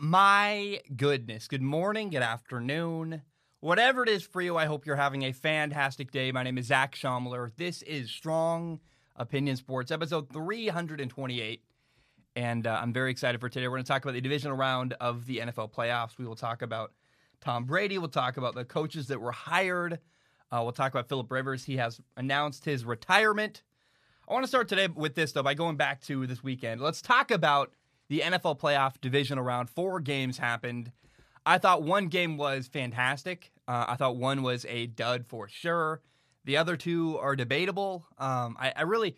My goodness. Good morning, good afternoon. Whatever it is for you, I hope you're having a fantastic day. My name is Zac Shomler. This is Strong Opinion Sports, episode 328. And uh, I'm very excited for today. We're going to talk about the divisional round of the NFL playoffs. We will talk about Tom Brady. We'll talk about the coaches that were hired. Uh, we'll talk about Philip Rivers. He has announced his retirement. I want to start today with this, though, by going back to this weekend. Let's talk about the NFL playoff divisional round. Four games happened. I thought one game was fantastic. Uh, I thought one was a dud for sure. The other two are debatable. Um, I, I, really,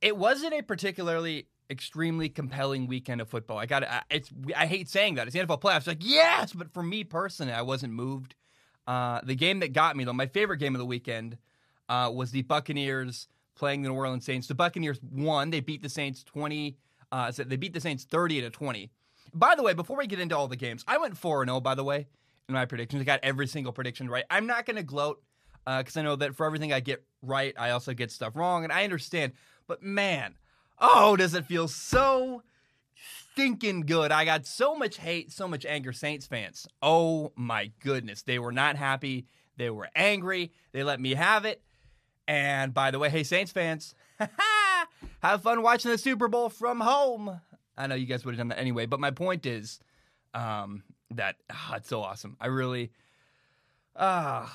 it wasn't a particularly extremely compelling weekend of football. I got it's. I hate saying that. It's the NFL playoffs. Like yes, but for me personally, I wasn't moved. Uh, the game that got me though, my favorite game of the weekend, uh, was the Buccaneers playing the New Orleans Saints. The Buccaneers won. They beat the Saints twenty uh, they beat the Saints 30 to 20. By the way, before we get into all the games, I went 4 0, by the way, in my predictions. I got every single prediction right. I'm not going to gloat because uh, I know that for everything I get right, I also get stuff wrong, and I understand. But man, oh, does it feel so stinking good. I got so much hate, so much anger, Saints fans. Oh my goodness. They were not happy. They were angry. They let me have it. And by the way, hey, Saints fans, have fun watching the Super Bowl from home. I know you guys would have done that anyway, but my point is um, that oh, it's so awesome. I really, uh,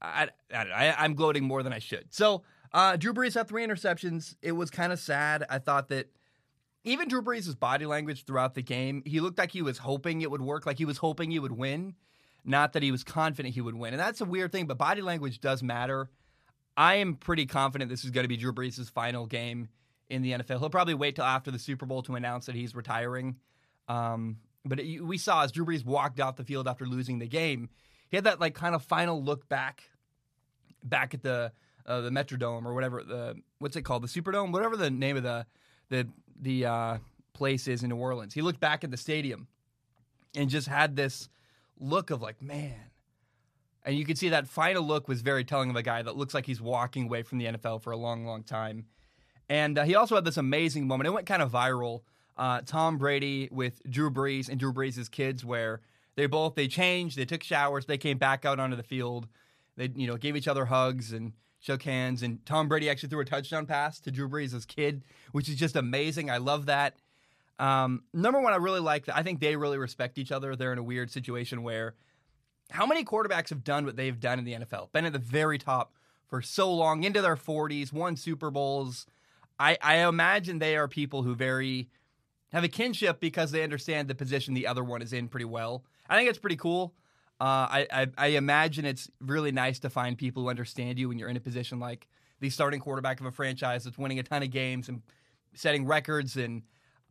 I, I, I, am gloating more than I should. So, uh, Drew Brees had three interceptions. It was kind of sad. I thought that even Drew Brees' body language throughout the game, he looked like he was hoping it would work, like he was hoping he would win, not that he was confident he would win. And that's a weird thing, but body language does matter. I am pretty confident this is going to be Drew Brees' final game in the NFL. He'll probably wait till after the Super Bowl to announce that he's retiring. Um, but it, we saw as Drew Brees walked off the field after losing the game, he had that like kind of final look back, back at the uh, the Metrodome or whatever the what's it called the Superdome, whatever the name of the the the uh, place is in New Orleans. He looked back at the stadium and just had this look of like, man. And you could see that final look was very telling of a guy that looks like he's walking away from the NFL for a long, long time. And uh, he also had this amazing moment. It went kind of viral. Uh, Tom Brady with Drew Brees and Drew Brees' kids, where they both they changed, they took showers, they came back out onto the field, they you know gave each other hugs and shook hands. And Tom Brady actually threw a touchdown pass to Drew Brees' kid, which is just amazing. I love that. Um, number one, I really like that. I think they really respect each other. They're in a weird situation where how many quarterbacks have done what they've done in the NFL? Been at the very top for so long, into their 40s, won Super Bowls I, I imagine they are people who very have a kinship because they understand the position the other one is in pretty well. I think it's pretty cool. Uh, I, I, I imagine it's really nice to find people who understand you when you're in a position like the starting quarterback of a franchise that's winning a ton of games and setting records. And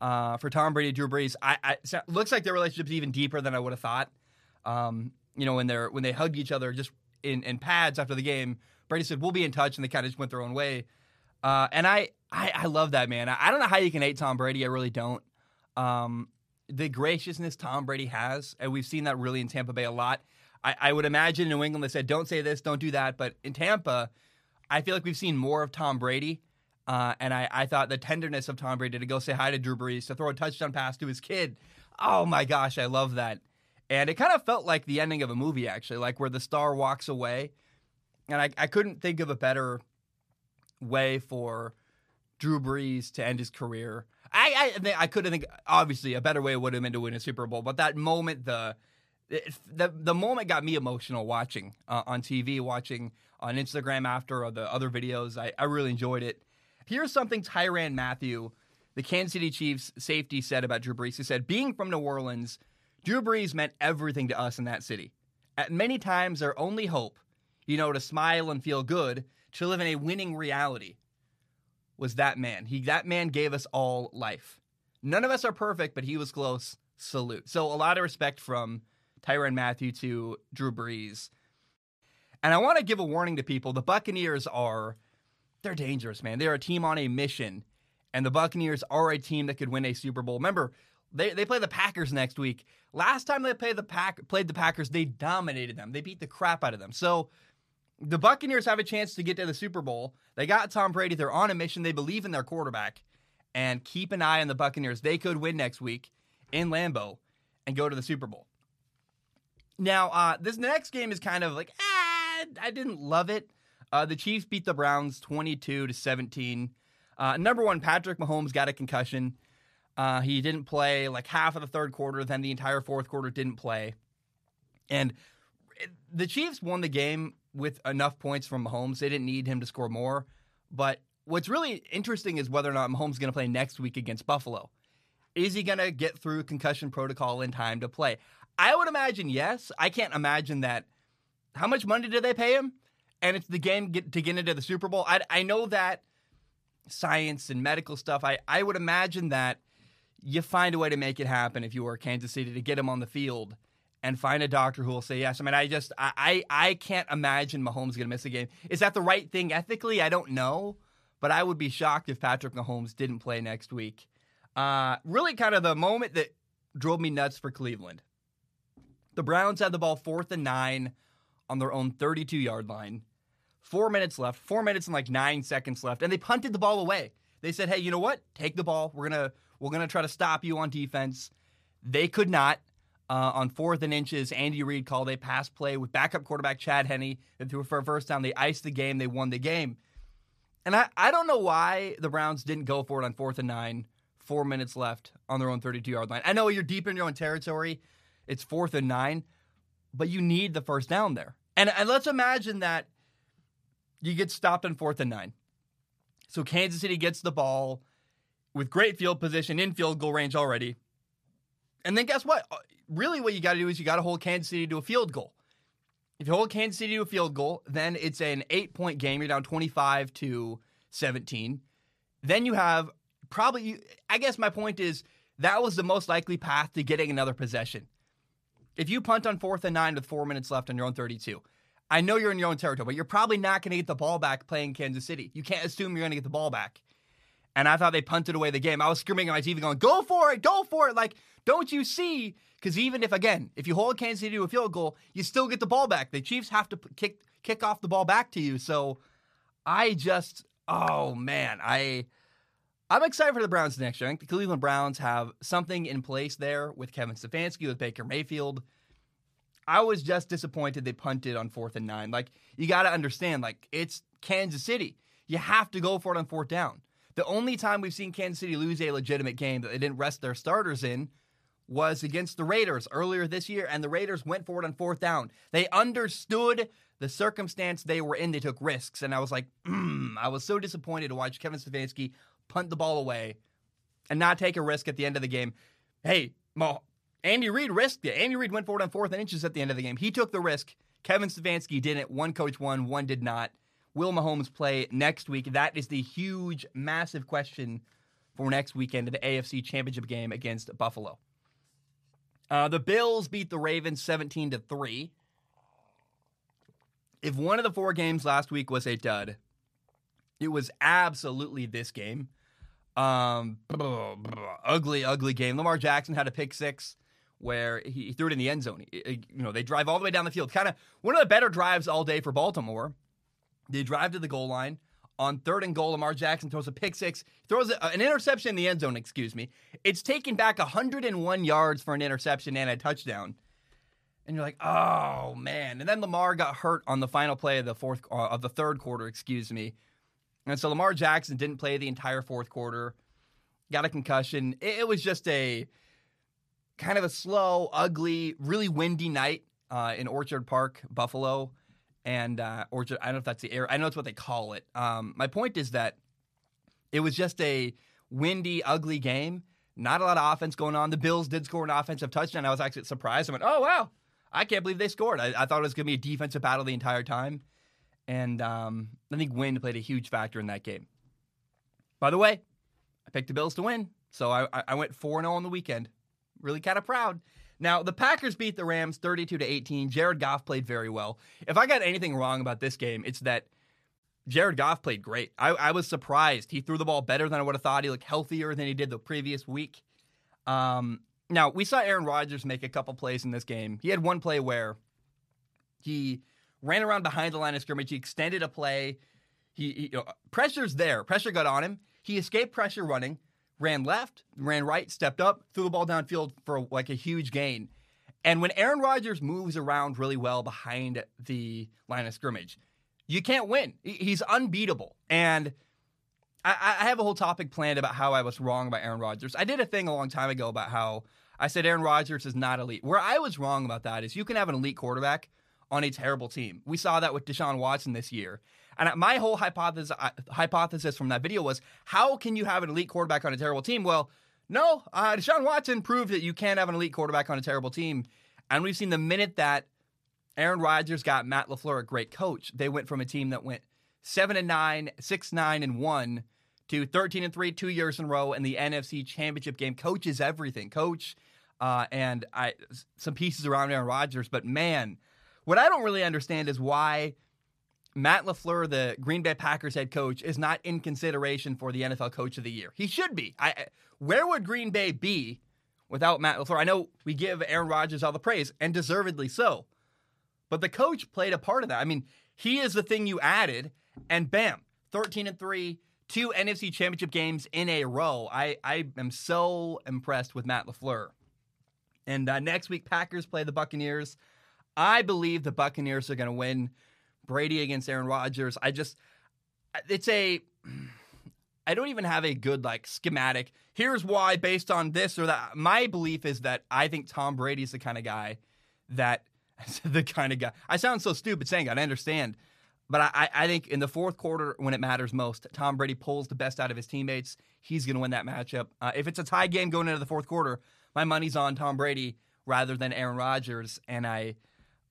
uh, for Tom Brady, Drew Brees, I, I so looks like their relationship's even deeper than I would have thought. Um, you know, when they're when they hugged each other just in, in pads after the game, Brady said, "We'll be in touch," and they kind of just went their own way. Uh, and I, I, I love that man. I, don't know how you can hate Tom Brady. I really don't. Um, the graciousness Tom Brady has, and we've seen that really in Tampa Bay a lot. I, I would imagine in New England they said, "Don't say this, don't do that," but in Tampa, I feel like we've seen more of Tom Brady. Uh, and I, I thought the tenderness of Tom Brady to go say hi to Drew Brees, to throw a touchdown pass to his kid. Oh my gosh, I love that. And it kind of felt like the ending of a movie, actually, like where the star walks away. And I, I couldn't think of a better way for Drew Brees to end his career. I I, I could have think obviously a better way would have been to win a Super Bowl, but that moment the the the moment got me emotional watching uh, on TV, watching on Instagram after the other videos. I, I really enjoyed it. Here's something Tyrann Mathieu, the Kansas City Chiefs safety, said about Drew Brees. He said, "Being from New Orleans, Drew Brees meant everything to us in that city. At many times, our only hope, you know, to smile and feel good, to live in a winning reality was that man. He that man gave us all life. None of us are perfect, but he was close. Salute. So a lot of respect from Tyrann Mathieu to Drew Brees. And I want to give a warning to people. The Buccaneers are they're dangerous, man. They're a team on a mission. And the Buccaneers are a team that could win a Super Bowl. Remember, they, they play the Packers next week. Last time they played the Pack played the Packers, they dominated them. They beat the crap out of them. So the Buccaneers have a chance to get to the Super Bowl. They got Tom Brady. They're on a mission. They believe in their quarterback. And keep an eye on the Buccaneers. They could win next week in Lambeau. and go to the Super Bowl. Now, uh, this next game is kind of like, ah, I didn't love it. Uh, the Chiefs beat the Browns 22 to 17. Uh, number one, Patrick Mahomes got a concussion. Uh, he didn't play like half of the third quarter, then the entire fourth quarter didn't play. And the Chiefs won the game with enough points from Mahomes. They didn't need him to score more. But what's really interesting is whether or not Mahomes is going to play next week against Buffalo. Is he going to get through concussion protocol in time to play? I would imagine yes. I can't imagine that. How much money did they pay him? And it's the game get, to get into the Super Bowl. I, I know that science and medical stuff. I, I would imagine that you find a way to make it happen if you were Kansas City to get him on the field and find a doctor who will say yes. I mean, I just I I, I can't imagine Mahomes going to miss a game. Is that the right thing ethically? I don't know, but I would be shocked if Patrick Mahomes didn't play next week. Uh, really, kind of the moment that drove me nuts for Cleveland. The Browns had the ball fourth and nine on their own 32 yard line. Four minutes left, four minutes and like nine seconds left, and they punted the ball away. They said, "Hey, you know what? Take the ball. We're gonna we're gonna try to stop you on defense." They could not. Uh, on fourth and inches, Andy Reid called a pass play with backup quarterback Chad Henne and threw for a first down. They iced the game. They won the game. And I, I don't know why the Browns didn't go for it on fourth and nine, four minutes left on their own 32 yard line. I know you're deep in your own territory. It's fourth and nine, but you need the first down there. And, and let's imagine that you get stopped on fourth and nine. So Kansas City gets the ball with great field position in field goal range already. And then guess what? Uh, really, what you got to do is you got to hold Kansas City to a field goal. If you hold Kansas City to a field goal, then it's an eight point game. You're down 25 to 17. Then you have probably, I guess my point is that was the most likely path to getting another possession. If you punt on fourth and nine with four minutes left on your own 32, I know you're in your own territory, but you're probably not going to get the ball back playing Kansas City. You can't assume you're going to get the ball back. And I thought they punted away the game. I was screaming on my TV going, go for it, go for it. Like, don't you see? Because even if, again, if you hold Kansas City to a field goal, you still get the ball back. The Chiefs have to kick kick off the ball back to you. So I just, oh man, I I'm excited for the Browns next year. I think the Cleveland Browns have something in place there with Kevin Stefanski, with Baker Mayfield. I was just disappointed they punted on fourth and nine. Like, you got to understand, like, it's Kansas City. You have to go for it on fourth down. The only time we've seen Kansas City lose a legitimate game that they didn't rest their starters in was against the Raiders earlier this year, and the Raiders went for it on fourth down. They understood the circumstance they were in. They took risks, and I was like, mm, I was so disappointed to watch Kevin Stefanski punt the ball away and not take a risk at the end of the game. Hey, Mo, Andy Reid risked it. Andy Reid went for it on fourth and inches at the end of the game. He took the risk. Kevin Stefanski didn't. One coach won, one did not. Will Mahomes play next week? That is the huge, massive question for next weekend the AFC Championship game against Buffalo. Uh, the Bills beat the Ravens 17 to 3. If one of the four games last week was a dud, it was absolutely this game. Um, ugly, ugly game. Lamar Jackson had a pick six where he threw it in the end zone. You know, they drive all the way down the field. Kind of one of the better drives all day for Baltimore. They drive to the goal line. On third and goal, Lamar Jackson throws a pick six, throws a, an interception in the end zone, excuse me. It's taken back 101 yards for an interception and a touchdown. And you're like, oh man! And then Lamar got hurt on the final play of the fourth uh, of the third quarter, excuse me. And so Lamar Jackson didn't play the entire fourth quarter, got a concussion. It, it was just a kind of a slow, ugly, really windy night uh, in Orchard Park, Buffalo. And uh, Orchard, I don't know if that's the air, I know it's what they call it. Um, my point is that it was just a windy, ugly game. Not a lot of offense going on. The Bills did score an offensive touchdown. I was actually surprised. I went, oh, wow, I can't believe they scored. I, I thought it was going to be a defensive battle the entire time. And um, I think wind played a huge factor in that game. By the way, I picked the Bills to win. So I, I went 4 0 on the weekend. Really kind of proud. Now, the Packers beat the Rams 32 to 18. Jared Goff played very well. If I got anything wrong about this game, it's that Jared Goff played great. I, I was surprised. He threw the ball better than I would have thought. He looked healthier than he did the previous week. Um, now, we saw Aaron Rodgers make a couple plays in this game. He had one play where he ran around behind the line of scrimmage. He extended a play. He, he you know, pressure's there. Pressure got on him. He escaped pressure running, ran left, ran right, stepped up, threw the ball downfield for like a huge gain. And when Aaron Rodgers moves around really well behind the line of scrimmage, you can't win. He's unbeatable. And I, I have a whole topic planned about how I was wrong about Aaron Rodgers. I did a thing a long time ago about how I said Aaron Rodgers is not elite. Where I was wrong about that is you can have an elite quarterback on a terrible team. We saw that with Deshaun Watson this year. And my whole hypothesis hypothesis from that video was how can you have an elite quarterback on a terrible team? Well, no, uh, Deshaun Watson proved that you can't have an elite quarterback on a terrible team. And we've seen the minute that Aaron Rodgers got Matt LaFleur a great coach, they went from a team that went 7 and 9, 6 9 and 1 to 13 and 3 two years in a row in the NFC Championship game. Coach is everything. Coach uh, and I some pieces around Aaron Rodgers, but man, what I don't really understand is why Matt LaFleur, the Green Bay Packers head coach, is not in consideration for the NFL Coach of the Year. He should be. I, where would Green Bay be without Matt LaFleur? I know we give Aaron Rodgers all the praise, and deservedly so. But the coach played a part of that. I mean, he is the thing you added, and bam, 13 and 3, two NFC championship games in a row. I, I am so impressed with Matt LaFleur. And uh, next week, Packers play the Buccaneers. I believe the Buccaneers are going to win. Brady against Aaron Rodgers. I just, it's a, I don't even have a good like schematic. Here's why, based on this or that. My belief is that I think Tom Brady's the kind of guy that, the kind of guy. I sound so stupid saying that. I understand. But I, I think in the fourth quarter, when it matters most, Tom Brady pulls the best out of his teammates. He's going to win that matchup. Uh, if it's a tie game going into the fourth quarter, my money's on Tom Brady rather than Aaron Rodgers. And I,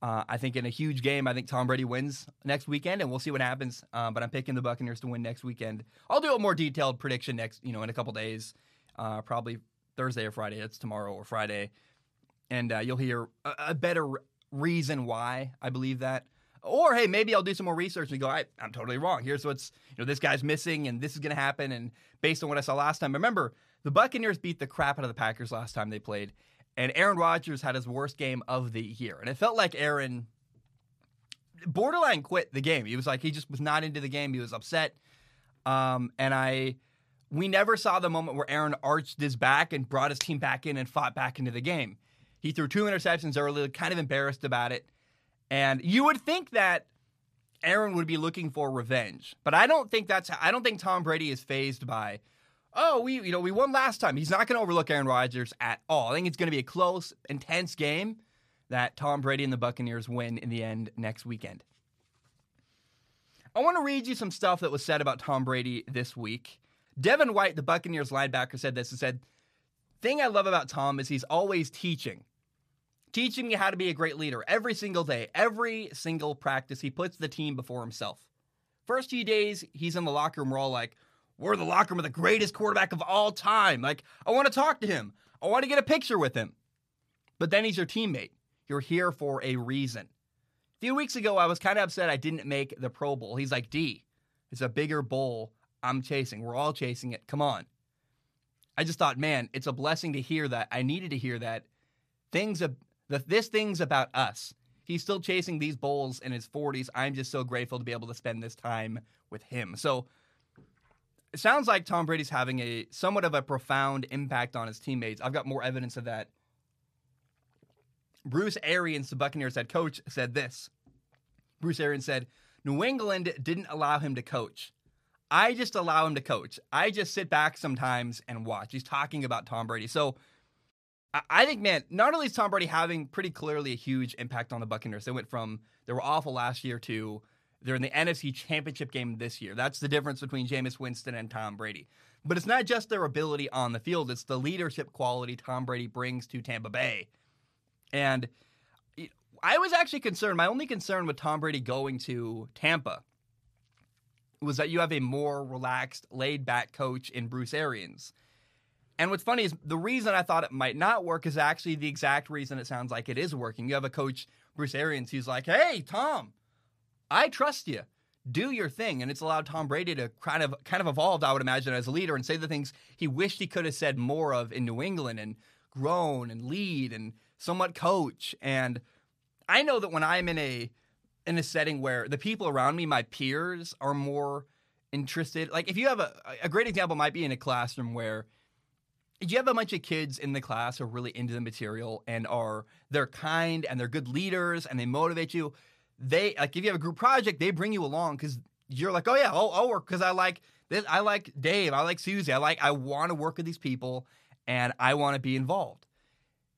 uh, I think in a huge game, I think Tom Brady wins next weekend, and we'll see what happens. Uh, but I'm picking the Buccaneers to win next weekend. I'll do a more detailed prediction next, you know, in a couple days, uh, probably Thursday or Friday. It's tomorrow or Friday, and uh, you'll hear a, a better reason why I believe that. Or hey, maybe I'll do some more research and go, I, am totally wrong. Here's what's you know this guy's missing, and this is going to happen. And based on what I saw last time, remember the Buccaneers beat the crap out of the Packers last time they played, and Aaron Rodgers had his worst game of the year. And it felt like Aaron borderline quit the game. He was like, he just was not into the game. He was upset. Um, and I, we never saw the moment where Aaron arched his back and brought his team back in and fought back into the game. He threw two interceptions early, kind of embarrassed about it. And you would think that Aaron would be looking for revenge, but I don't think that's. I don't think Tom Brady is fazed by oh, we you know we won last time. He's not going to overlook Aaron Rodgers at all. I think it's going to be a close, intense game that Tom Brady and the Buccaneers win in the end next weekend. I want to read you some stuff that was said about Tom Brady this week. Devin White, the Buccaneers linebacker, said this. He said, "Thing I love about Tom is he's always teaching." Teaching me how to be a great leader every single day, every single practice. He puts the team before himself. First few days, he's in the locker room. We're all like, we're in the locker room with the greatest quarterback of all time. Like, I want to talk to him. I want to get a picture with him. But then he's your teammate. You're here for a reason. A few weeks ago, I was kind of upset I didn't make the Pro Bowl. He's like, D, it's a bigger bowl I'm chasing. We're all chasing it. Come on. I just thought, man, it's a blessing to hear that. I needed to hear that. Things, that this thing's about us. He's still chasing these bowls in his 40s. I'm just so grateful to be able to spend this time with him. So it sounds like Tom Brady's having a somewhat of a profound impact on his teammates. I've got more evidence of that. Bruce Arians, the Buccaneers head coach, said this. Bruce Arians said, New England didn't allow him to coach. I just allow him to coach. I just sit back sometimes and watch. He's talking about Tom Brady. So I think, man, not only is Tom Brady having pretty clearly a huge impact on the Buccaneers, they went from they were awful last year to they're in the NFC Championship game this year. That's the difference between Jameis Winston and Tom Brady. But it's not just their ability on the field, it's the leadership quality Tom Brady brings to Tampa Bay. And I was actually concerned. My only concern with Tom Brady going to Tampa was that you have a more relaxed, laid back coach in Bruce Arians. And what's funny is the reason I thought it might not work is actually the exact reason it sounds like it is working. You have a coach, Bruce Arians, who's like, hey, Tom, I trust you. Do your thing, and it's allowed Tom Brady to kind of kind of evolve, I would imagine, as a leader and say the things he wished he could have said more of in New England and grown and lead and somewhat coach. And I know that when I'm in a in a setting where the people around me, my peers, are more interested. Like if you have a a great example might be in a classroom where you have a bunch of kids in the class who are really into the material and are they're kind and they're good leaders and they motivate you. They like if you have a group project, they bring you along because you're like, oh yeah, I'll, I'll work because I like this. I like Dave. I like Susie. I like. I want to work with these people and I want to be involved.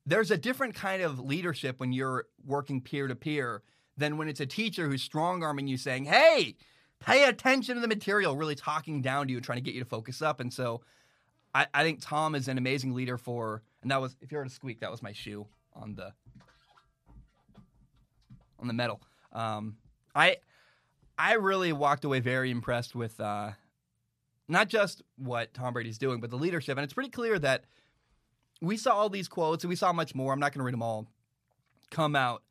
There's a different kind of leadership when you're working peer to peer than when it's a teacher who's strong arming you, saying, hey. Pay attention to the material, really talking down to you and trying to get you to focus up. And so I, I think Tom is an amazing leader for, and that was if you heard a squeak, that was my shoe on the on the metal. Um, I I really walked away very impressed with uh, not just what Tom Brady's doing, but the leadership, and it's pretty clear that we saw all these quotes and we saw much more. I'm not going to read them all. Come out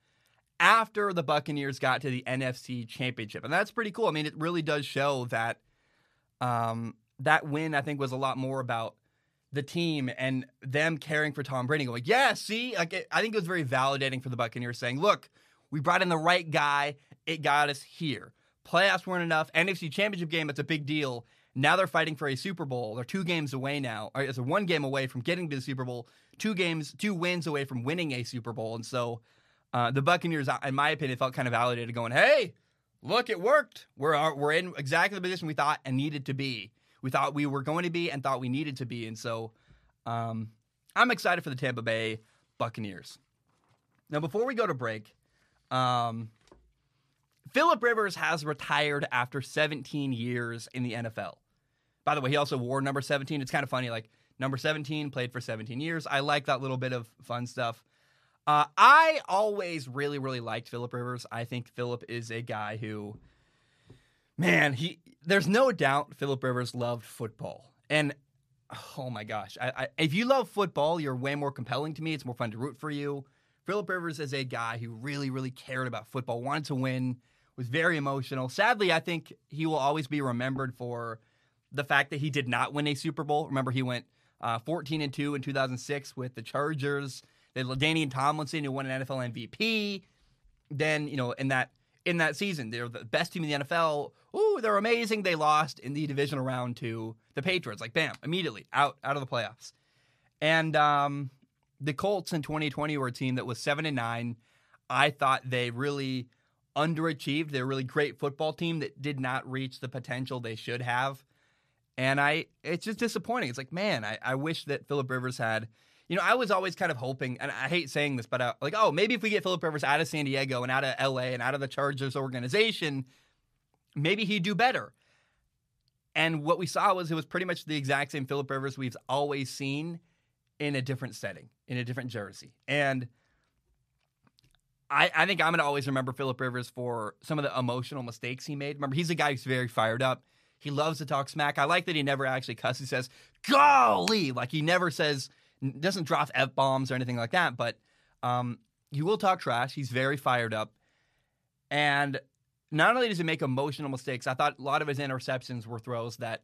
after the Buccaneers got to the NFC Championship, and that's pretty cool. I mean, it really does show that um, that win, I think, was a lot more about the team and them caring for Tom Brady. Going, yeah, see, like it, I think it was very validating for the Buccaneers, saying, look, we brought in the right guy. It got us here. Playoffs weren't enough. NFC Championship game, it's a big deal. Now they're fighting for a Super Bowl. They're two games away now. Or it's a one game away from getting to the Super Bowl. Two games, two wins away from winning a Super Bowl. And so uh, the Buccaneers, in my opinion, felt kind of validated, going, "Hey, look, it worked. We're uh, we're in exactly the position we thought and needed to be." we thought we were going to be and thought we needed to be. And so um, I'm excited for the Tampa Bay Buccaneers. Now, before we go to break, um, Philip Rivers has retired after 17 years in the NFL. By the way, he also wore number 17. It's kind of funny, like number 17 played for 17 years. I like that little bit of fun stuff. Uh, I always really, really liked Philip Rivers. I think Philip is a guy who man, he there's no doubt Philip Rivers loved football. And oh my gosh, I, I, if you love football, you're way more compelling to me. It's more fun to root for you. Philip Rivers is a guy who really, really cared about football, wanted to win, was very emotional. Sadly, I think he will always be remembered for the fact that he did not win a Super Bowl. Remember, he went uh, 14 and 2 in 2006 with the Chargers. Then LaDainian Tomlinson, who won an NFL MVP. Then, you know, in that in that season. They're the best team in the NFL. Ooh, they're amazing. They lost in the divisional round to the Patriots. Like bam, immediately out out of the playoffs. And um, the Colts in 2020 were a team that was seven and nine. I thought they really underachieved. They're a really great football team that did not reach the potential they should have. And I, it's just disappointing. It's like, man, I, I wish that Philip Rivers had you know, I was always kind of hoping, and I hate saying this, but uh, like, oh, maybe if we get Philip Rivers out of San Diego and out of LA and out of the Chargers organization, maybe he'd do better. And what we saw was it was pretty much the exact same Philip Rivers we've always seen in a different setting, in a different jersey. And I, I think I'm going to always remember Philip Rivers for some of the emotional mistakes he made. Remember, he's a guy who's very fired up. He loves to talk smack. I like that he never actually cusses. He says, golly. Like he never says, doesn't drop f bombs or anything like that, but um, he will talk trash. He's very fired up, and not only does he make emotional mistakes, I thought a lot of his interceptions were throws that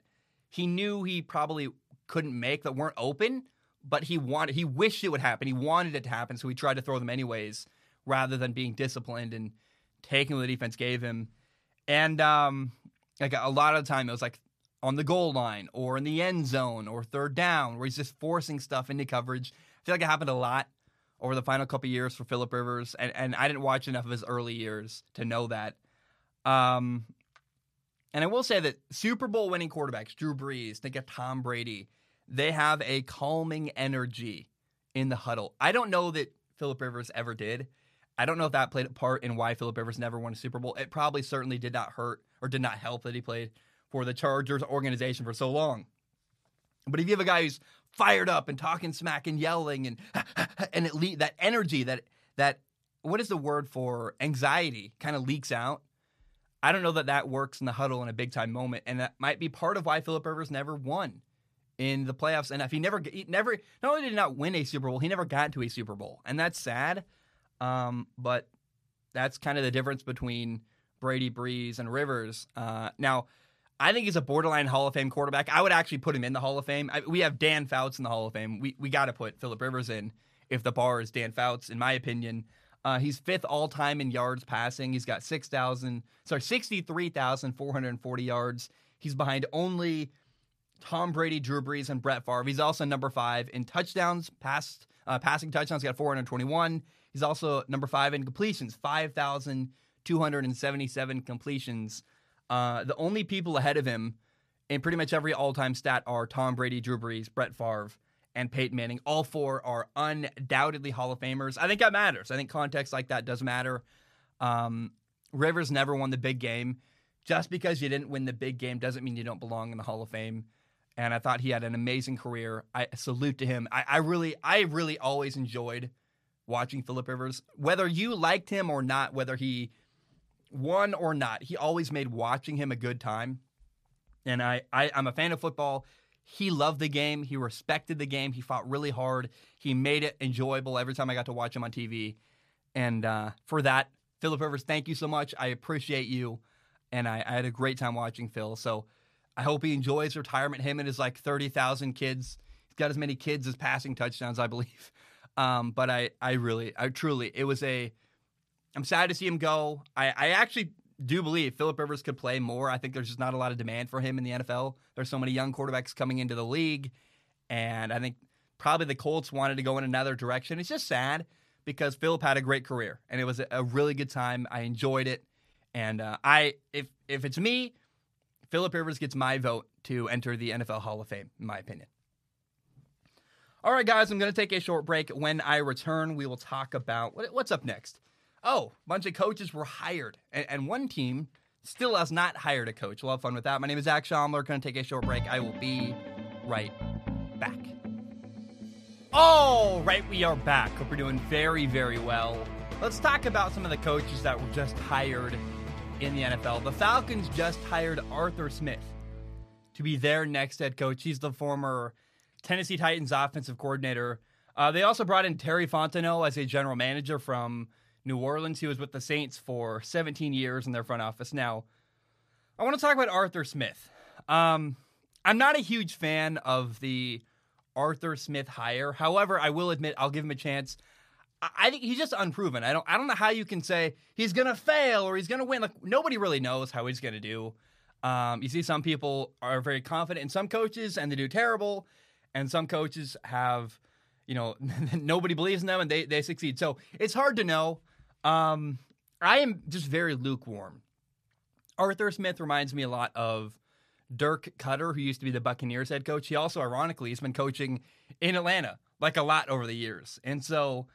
he knew he probably couldn't make that weren't open, but he wanted he wished it would happen. He wanted it to happen, so he tried to throw them anyways, rather than being disciplined and taking what the defense gave him. And um, like a lot of the time, it was like on the goal line or in the end zone or third down where he's just forcing stuff into coverage. I feel like it happened a lot over the final couple years for Philip Rivers, and, and I didn't watch enough of his early years to know that. Um, and I will say that Super Bowl winning quarterbacks, Drew Brees, think of Tom Brady, they have a calming energy in the huddle. I don't know that Philip Rivers ever did. I don't know if that played a part in why Philip Rivers never won a Super Bowl. It probably certainly did not hurt or did not help that he played for the Chargers organization for so long. But if you have a guy who's fired up and talking smack and yelling and and it le- that energy that that what is the word for anxiety kind of leaks out. I don't know that that works in the huddle in a big time moment, and that might be part of why Philip Rivers never won in the playoffs. And if he never, he never, not only did he not win a Super Bowl, he never got to a Super Bowl, and that's sad. Um, but that's kind of the difference between Brady, Brees, and Rivers. Uh, now, I think he's a borderline Hall of Fame quarterback. I would actually put him in the Hall of Fame. I, we have Dan Fouts in the Hall of Fame. We we got to put Philip Rivers in if the bar is Dan Fouts, in my opinion. Uh, he's fifth all time in yards passing. He's got six thousand, sorry, sixty three thousand four hundred forty yards. He's behind only Tom Brady, Drew Brees, and Brett Favre. He's also number five in touchdowns, passed, uh, passing touchdowns. He got 421. He's also number five in completions, 5,277 completions. Uh, the only people ahead of him in pretty much every all-time stat are Tom Brady, Drew Brees, Brett Favre, and Peyton Manning. All four are undoubtedly Hall of Famers. I think that matters. I think context like that does matter. Um, Rivers never won the big game. Just because you didn't win the big game doesn't mean you don't belong in the Hall of Fame. And I thought he had an amazing career. I salute to him. I, I really, I really always enjoyed watching Philip Rivers. Whether you liked him or not, whether he won or not, he always made watching him a good time. And I, I I'm a fan of football. He loved the game. He respected the game. He fought really hard. He made it enjoyable every time I got to watch him on TV. And uh, for that, Philip Rivers, thank you so much. I appreciate you. And I, I, had a great time watching Phil. So I hope he enjoys retirement. Him and his like 30,000 kids. He's got as many kids as passing touchdowns, I believe. Um, but I, I really, I truly, it was a, I'm sad to see him go. I, I actually do believe Philip Rivers could play more. I think there's just not a lot of demand for him in the NFL. There's so many young quarterbacks coming into the league. And I think probably the Colts wanted to go in another direction. It's just sad because Philip had a great career and it was a really good time. I enjoyed it. And uh, I, if if it's me, Philip Rivers gets my vote to enter the NFL Hall of Fame, in my opinion. All right, guys, I'm going to take a short break. When I return, we will talk about what, what's up next. Oh, a bunch of coaches were hired, and, one team still has not hired a coach. We'll have fun with that. My name is Zac Shomler. Going to take a short break. I will be right back. All right, we are back. Hope we're doing very, very well. Let's talk about some of the coaches that were just hired in the NFL. The Falcons just hired Arthur Smith to be their next head coach. He's the former Tennessee Titans offensive coordinator. Uh, they also brought in Terry Fontenot as a general manager from New Orleans. He was with the Saints for 17 years in their front office. Now, I want to talk about Arthur Smith. Um, I'm not a huge fan of the Arthur Smith hire. However, I will admit I'll give him a chance. I think he's just unproven. I don't I don't know how you can say he's gonna fail or he's gonna win. Like nobody really knows how he's gonna do. Um, you see, some people are very confident in some coaches and they do terrible, and some coaches have, you know, nobody believes in them and they they succeed. So it's hard to know. Um, I am just very lukewarm. Arthur Smith reminds me a lot of Dirk Koetter, who used to be the Buccaneers head coach. He also, ironically, has been coaching in Atlanta like a lot over the years, and so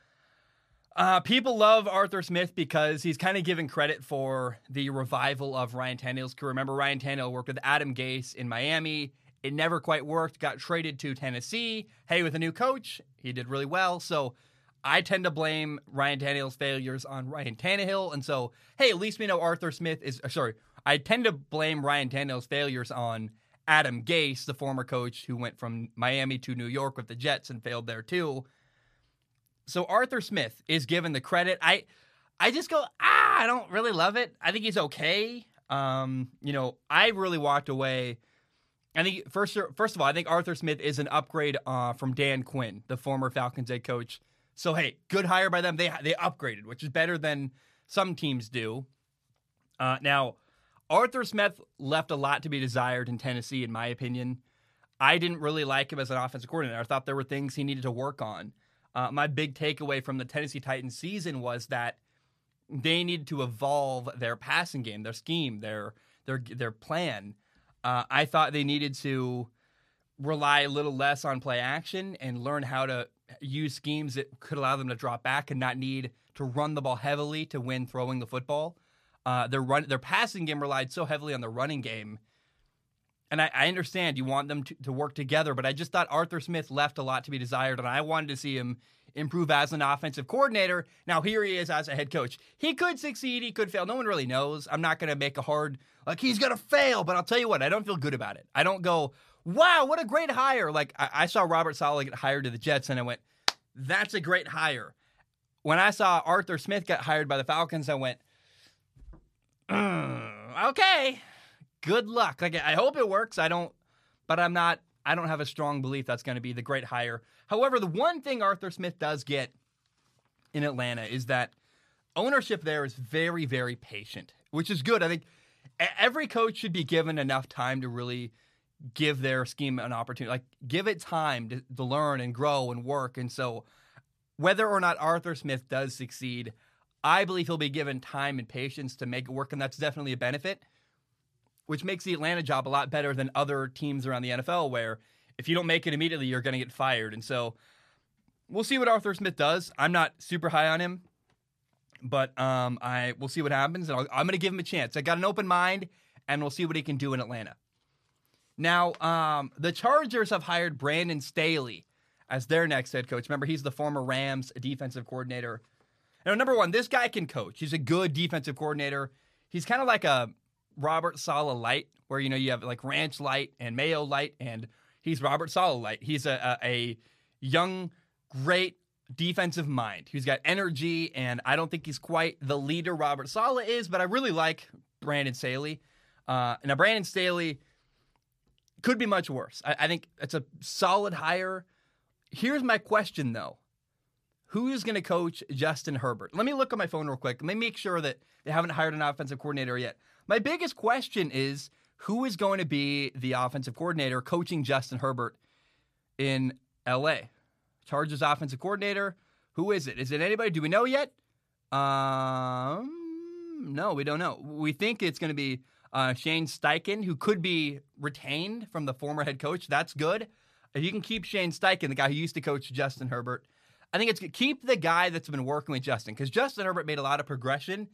uh, people love Arthur Smith because he's kind of given credit for the revival of Ryan Tannehill's career. Remember, Ryan Tannehill worked with Adam Gase in Miami. It never quite worked. Got traded to Tennessee. Hey, with a new coach, he did really well. So I tend to blame Ryan Tannehill's failures on Ryan Tannehill. And so, hey, at least we know Arthur Smith is uh, sorry. I tend to blame Ryan Tannehill's failures on Adam Gase, the former coach who went from Miami to New York with the Jets and failed there too so Arthur Smith is given the credit. I I just go, ah, I don't really love it. I think he's okay. Um, you know, I really walked away. I think first first of all, I think Arthur Smith is an upgrade uh, from Dan Quinn, the former Falcons head coach. So hey, good hire by them. They they upgraded, which is better than some teams do. Uh, now, Arthur Smith left a lot to be desired in Tennessee, in my opinion. I didn't really like him as an offensive coordinator. I thought there were things he needed to work on. Uh, my big takeaway from the Tennessee Titans season was that they needed to evolve their passing game, their scheme, their their their plan. Uh, I thought they needed to rely a little less on play action and learn how to use schemes that could allow them to drop back and not need to run the ball heavily to win throwing the football. Uh, their run, their passing game relied so heavily on the running game and I, I, understand you want them to, to, work together, but I just thought Arthur Smith left a lot to be desired, and I wanted to see him improve as an offensive coordinator. Now here he is as a head coach. He could succeed, he could fail. No one really knows. I'm not going to make a hard like he's going to fail, but I'll tell you what, I don't feel good about it. I don't go, wow, what a great hire. Like I, I saw Robert Saleh get hired to the Jets, and I went, that's a great hire. When I saw Arthur Smith get hired by the Falcons, I went, mm, okay good luck. Like I hope it works. I don't, but I'm not. I don't have a strong belief that's going to be the great hire. However, the one thing Arthur Smith does get in Atlanta is that ownership there is very, very patient, which is good. I think every coach should be given enough time to really give their scheme an opportunity. Like give it time to, to learn and grow and work. And so whether or not Arthur Smith does succeed, I believe he'll be given time and patience to make it work, and that's definitely a benefit, which makes the Atlanta job a lot better than other teams around the NFL where if you don't make it immediately, you're going to get fired. And so we'll see what Arthur Smith does. I'm not super high on him, but um, I we'll see what happens, and i am going to give him a chance. I got an open mind, and we'll see what he can do in Atlanta. Now, um, the Chargers have hired Brandon Staley as their next head coach. Remember, he's the former Rams defensive coordinator. Now, number one, this guy can coach. He's a good defensive coordinator. He's kind of like a Robert Saleh light, where you know you have like Ranch light and Mayo light, and he's Robert Saleh light. He's a, a, a young, great defensive mind. He's got energy, and I don't think he's quite the leader Robert Saleh is, but I really like Brandon Staley. Uh, now, Brandon Staley could be much worse. I, I think it's a solid hire. Here's my question, though. Who is going to coach Justin Herbert? Let me look on my phone real quick. Let me make sure that they haven't hired an offensive coordinator yet. My biggest question is who is going to be the offensive coordinator coaching Justin Herbert in LA? Chargers offensive coordinator. Who is it? Is it anybody? Do we know yet? Um, no, we don't know. We think it's going to be uh, Shane Steichen, who could be retained from the former head coach. That's good. If you can keep Shane Steichen, the guy who used to coach Justin Herbert, I think it's good. keep the guy that's been working with Justin because Justin Herbert made a lot of progression,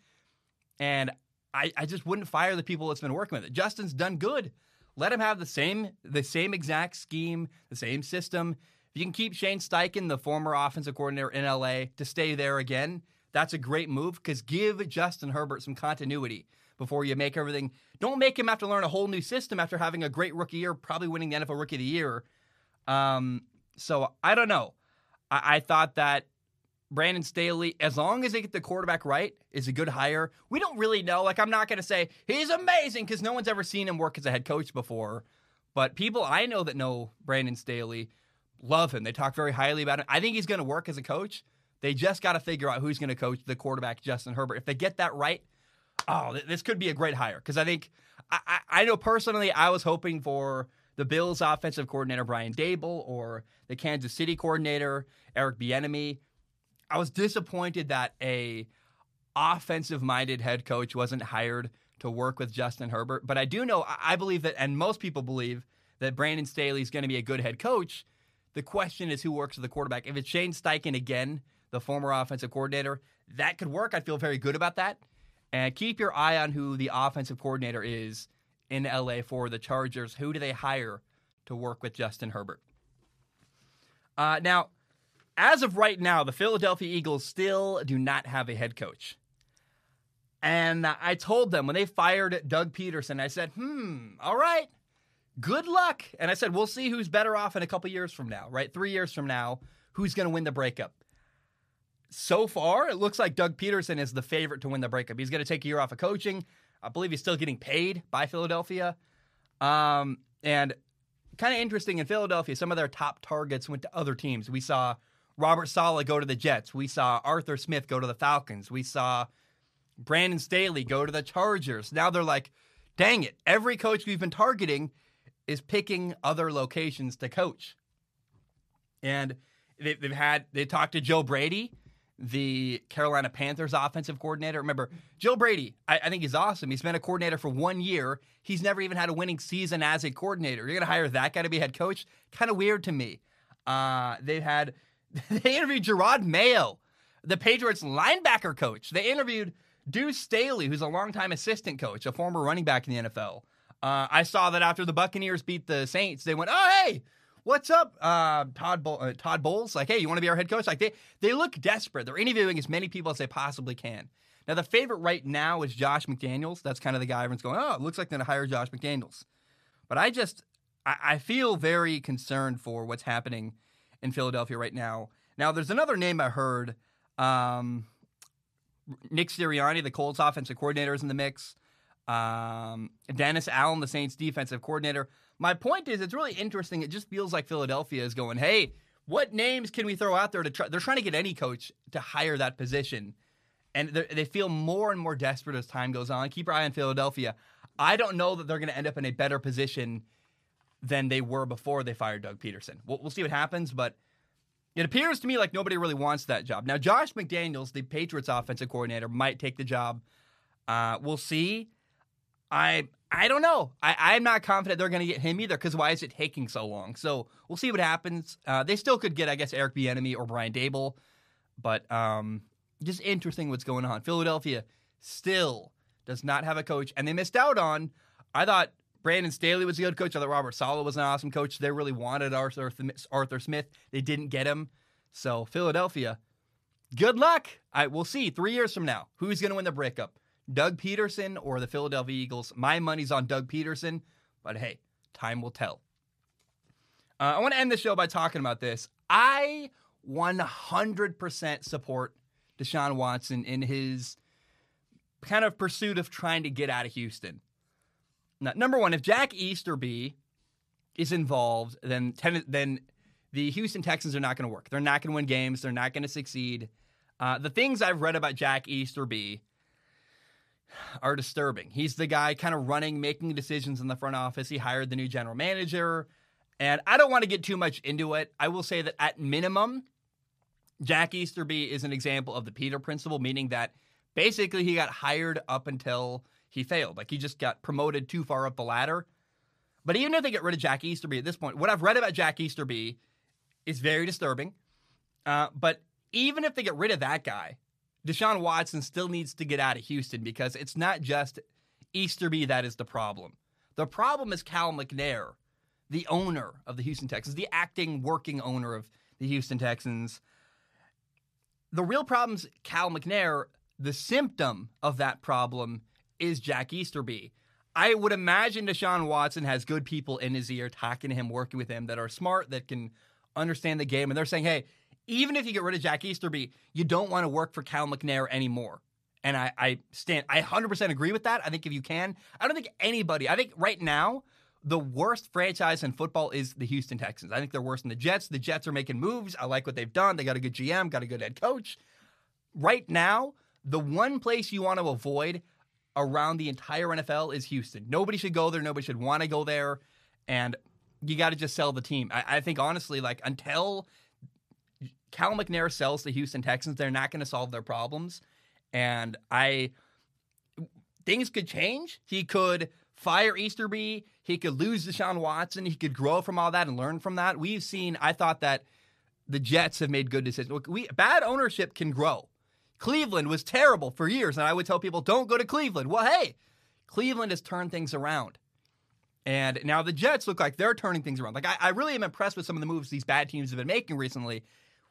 and I, I just wouldn't fire the people that's been working with it. Justin's done good. Let him have the same the same exact scheme, the same system. If you can keep Shane Steichen, the former offensive coordinator in LA, to stay there again, that's a great move because give Justin Herbert some continuity before you make everything. Don't make him have to learn a whole new system after having a great rookie year, probably winning the NFL Rookie of the Year. Um, so I don't know. I, I thought that Brandon Staley, as long as they get the quarterback right, is a good hire. We don't really know. Like, I'm not going to say he's amazing because no one's ever seen him work as a head coach before. But people I know that know Brandon Staley love him. They talk very highly about him. I think he's going to work as a coach. They just got to figure out who's going to coach the quarterback, Justin Herbert. If they get that right, oh, this could be a great hire because I think I, I know personally I was hoping for the Bills offensive coordinator Brian Daboll or the Kansas City coordinator Eric Bieniemy. I was disappointed that a offensive minded head coach wasn't hired to work with Justin Herbert, but I do know I believe that and most people believe that Brandon Staley is going to be a good head coach. The question is who works with the quarterback. If it's Shane Steichen again, the former offensive coordinator, that could work. I feel very good about that. And keep your eye on who the offensive coordinator is in LA for the Chargers. Who do they hire to work with Justin Herbert? Uh, now, as of right now, the Philadelphia Eagles still do not have a head coach. And I told them when they fired Doug Pederson, I said, hmm, all right, good luck. And I said, we'll see who's better off in a couple years from now, right? Three years from now, who's going to win the breakup so far, it looks like Doug Pederson is the favorite to win the breakup. He's going to take a year off of coaching. I believe he's still getting paid by Philadelphia. Um, and kind of interesting in Philadelphia, some of their top targets went to other teams. We saw Robert Saleh go to the Jets. We saw Arthur Smith go to the Falcons. We saw Brandon Staley go to the Chargers. Now they're like, dang it, every coach we've been targeting is picking other locations to coach. And they've had, they talked to Joe Brady the Carolina Panthers offensive coordinator. Remember, Joe Brady, I, I, think he's awesome. He's been a coordinator for one year. He's never even had a winning season as a coordinator. You're going to hire that guy to be head coach? Kind of weird to me. Uh, they had, they interviewed Jerod Mayo, the Patriots linebacker coach. They interviewed Deuce Staley, who's a longtime assistant coach, a former running back in the NFL. Uh, I saw that after the Buccaneers beat the Saints, they went, oh, hey, what's up, uh, Todd Bo- uh, Todd Bowles? Like, hey, you want to be our head coach? Like, they they look desperate. They're interviewing as many people as they possibly can. Now, the favorite right now is Josh McDaniels. That's kind of the guy everyone's going, oh, it looks like they're going to hire Josh McDaniels. But I just, I, I feel very concerned for what's happening in Philadelphia right now. Now, there's another name I heard. Um, Nick Sirianni, the Colts offensive coordinator, is in the mix. Um, Dennis Allen, the Saints defensive coordinator. My point is, it's really interesting. It just feels like Philadelphia is going, hey, what names can we throw out there to try? They're trying to get any coach to hire that position. And they feel more and more desperate as time goes on. Keep your eye on Philadelphia. I don't know that they're going to end up in a better position than they were before they fired Doug Pederson. We'll, we'll see what happens, but it appears to me like nobody really wants that job. Now, Josh McDaniels, the Patriots offensive coordinator, might take the job. Uh, we'll see. I I don't know. I, I'm not confident they're going to get him either because why is it taking so long? So we'll see what happens. Uh, they still could get, I guess, Eric Bieniemy or Brian Daboll, but um, just interesting what's going on. Philadelphia still does not have a coach, and they missed out on. I thought Brandon Staley was a good coach. I thought Robert Saleh was an awesome coach. They really wanted Arthur Arthur Smith. They didn't get him. So Philadelphia, good luck. I we'll see three years from now who's going to win the breakup. Doug Pederson or the Philadelphia Eagles. My money's on Doug Pederson, but hey, time will tell. Uh, I want to end the show by talking about this. I 100% support Deshaun Watson in his kind of pursuit of trying to get out of Houston. Number one, if Jack Easterby is involved, then ten, then the Houston Texans are not going to work. They're not going to win games. They're not going to succeed. Uh, the things I've read about Jack Easterby are disturbing. He's the guy kind of running, making decisions in the front office. He hired the new general manager. And I don't want to get too much into it. I will say that at minimum, Jack Easterby is an example of the Peter principle, meaning that basically he got hired up until he failed. Like he just got promoted too far up the ladder. But even if they get rid of Jack Easterby at this point, what I've read about Jack Easterby is very disturbing. Uh, but even if they get rid of that guy, Deshaun Watson still needs to get out of Houston because it's not just Easterby that is the problem. The problem is Cal McNair, the owner of the Houston Texans, the acting working owner of the Houston Texans. The real problem is Cal McNair. The symptom of that problem is Jack Easterby. I would imagine Deshaun Watson has good people in his ear talking to him, working with him that are smart, that can understand the game. And they're saying, hey, even if you get rid of Jack Easterby, you don't want to work for Cal McNair anymore. And I, I stand, I 100% agree with that. I think if you can, I don't think anybody, I think right now, the worst franchise in football is the Houston Texans. I think they're worse than the Jets. The Jets are making moves. I like what they've done. They got a good GM, got a good head coach. Right now, the one place you want to avoid around the entire NFL is Houston. Nobody should go there. Nobody should want to go there. And you got to just sell the team. I, I, think honestly, like until Cal McNair sells the Houston Texans, they're not going to solve their problems. And I things could change. He could fire Easterby. He could lose Deshaun Watson. He could grow from all that and learn from that. We've seen. I thought that the Jets have made good decisions. We bad ownership can grow. Cleveland was terrible for years, and I would tell people, don't go to Cleveland. Well, hey, Cleveland has turned things around. And now the Jets look like they're turning things around. Like, I, I really am impressed with some of the moves these bad teams have been making recently.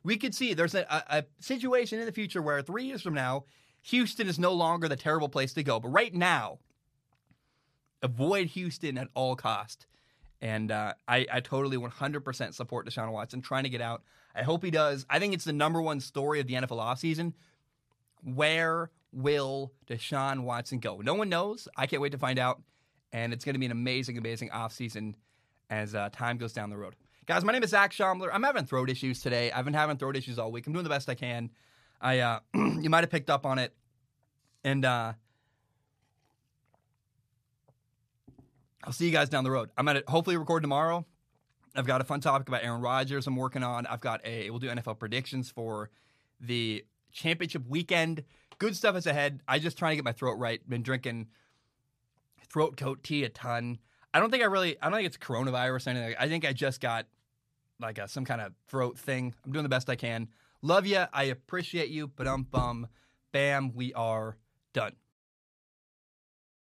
We could see there's a, a, situation in the future where three years from now, Houston is no longer the terrible place to go. But right now, avoid Houston at all cost. And uh, I, I totally 100% support Deshaun Watson trying to get out. I hope he does. I think it's the number one story of the NFL offseason where will Deshaun Watson go? No one knows. I can't wait to find out. And it's going to be an amazing, amazing offseason as uh, time goes down the road. Guys, my name is Zac Shomler. I'm having throat issues today. I've been having throat issues all week. I'm doing the best I can. I uh, you might have picked up on it, and uh, I'll see you guys down the road. I'm gonna hopefully record tomorrow. I've got a fun topic about Aaron Rodgers I'm working on. I've got a we'll do NFL predictions for the championship weekend. Good stuff is ahead. I just trying to get my throat right. Been drinking throat coat tea a ton. I don't think I really. I don't think it's coronavirus or anything. I think I just got like a, some kind of throat thing. I'm doing the best I can. Love you. I appreciate you. But um, bum, bam. We are done.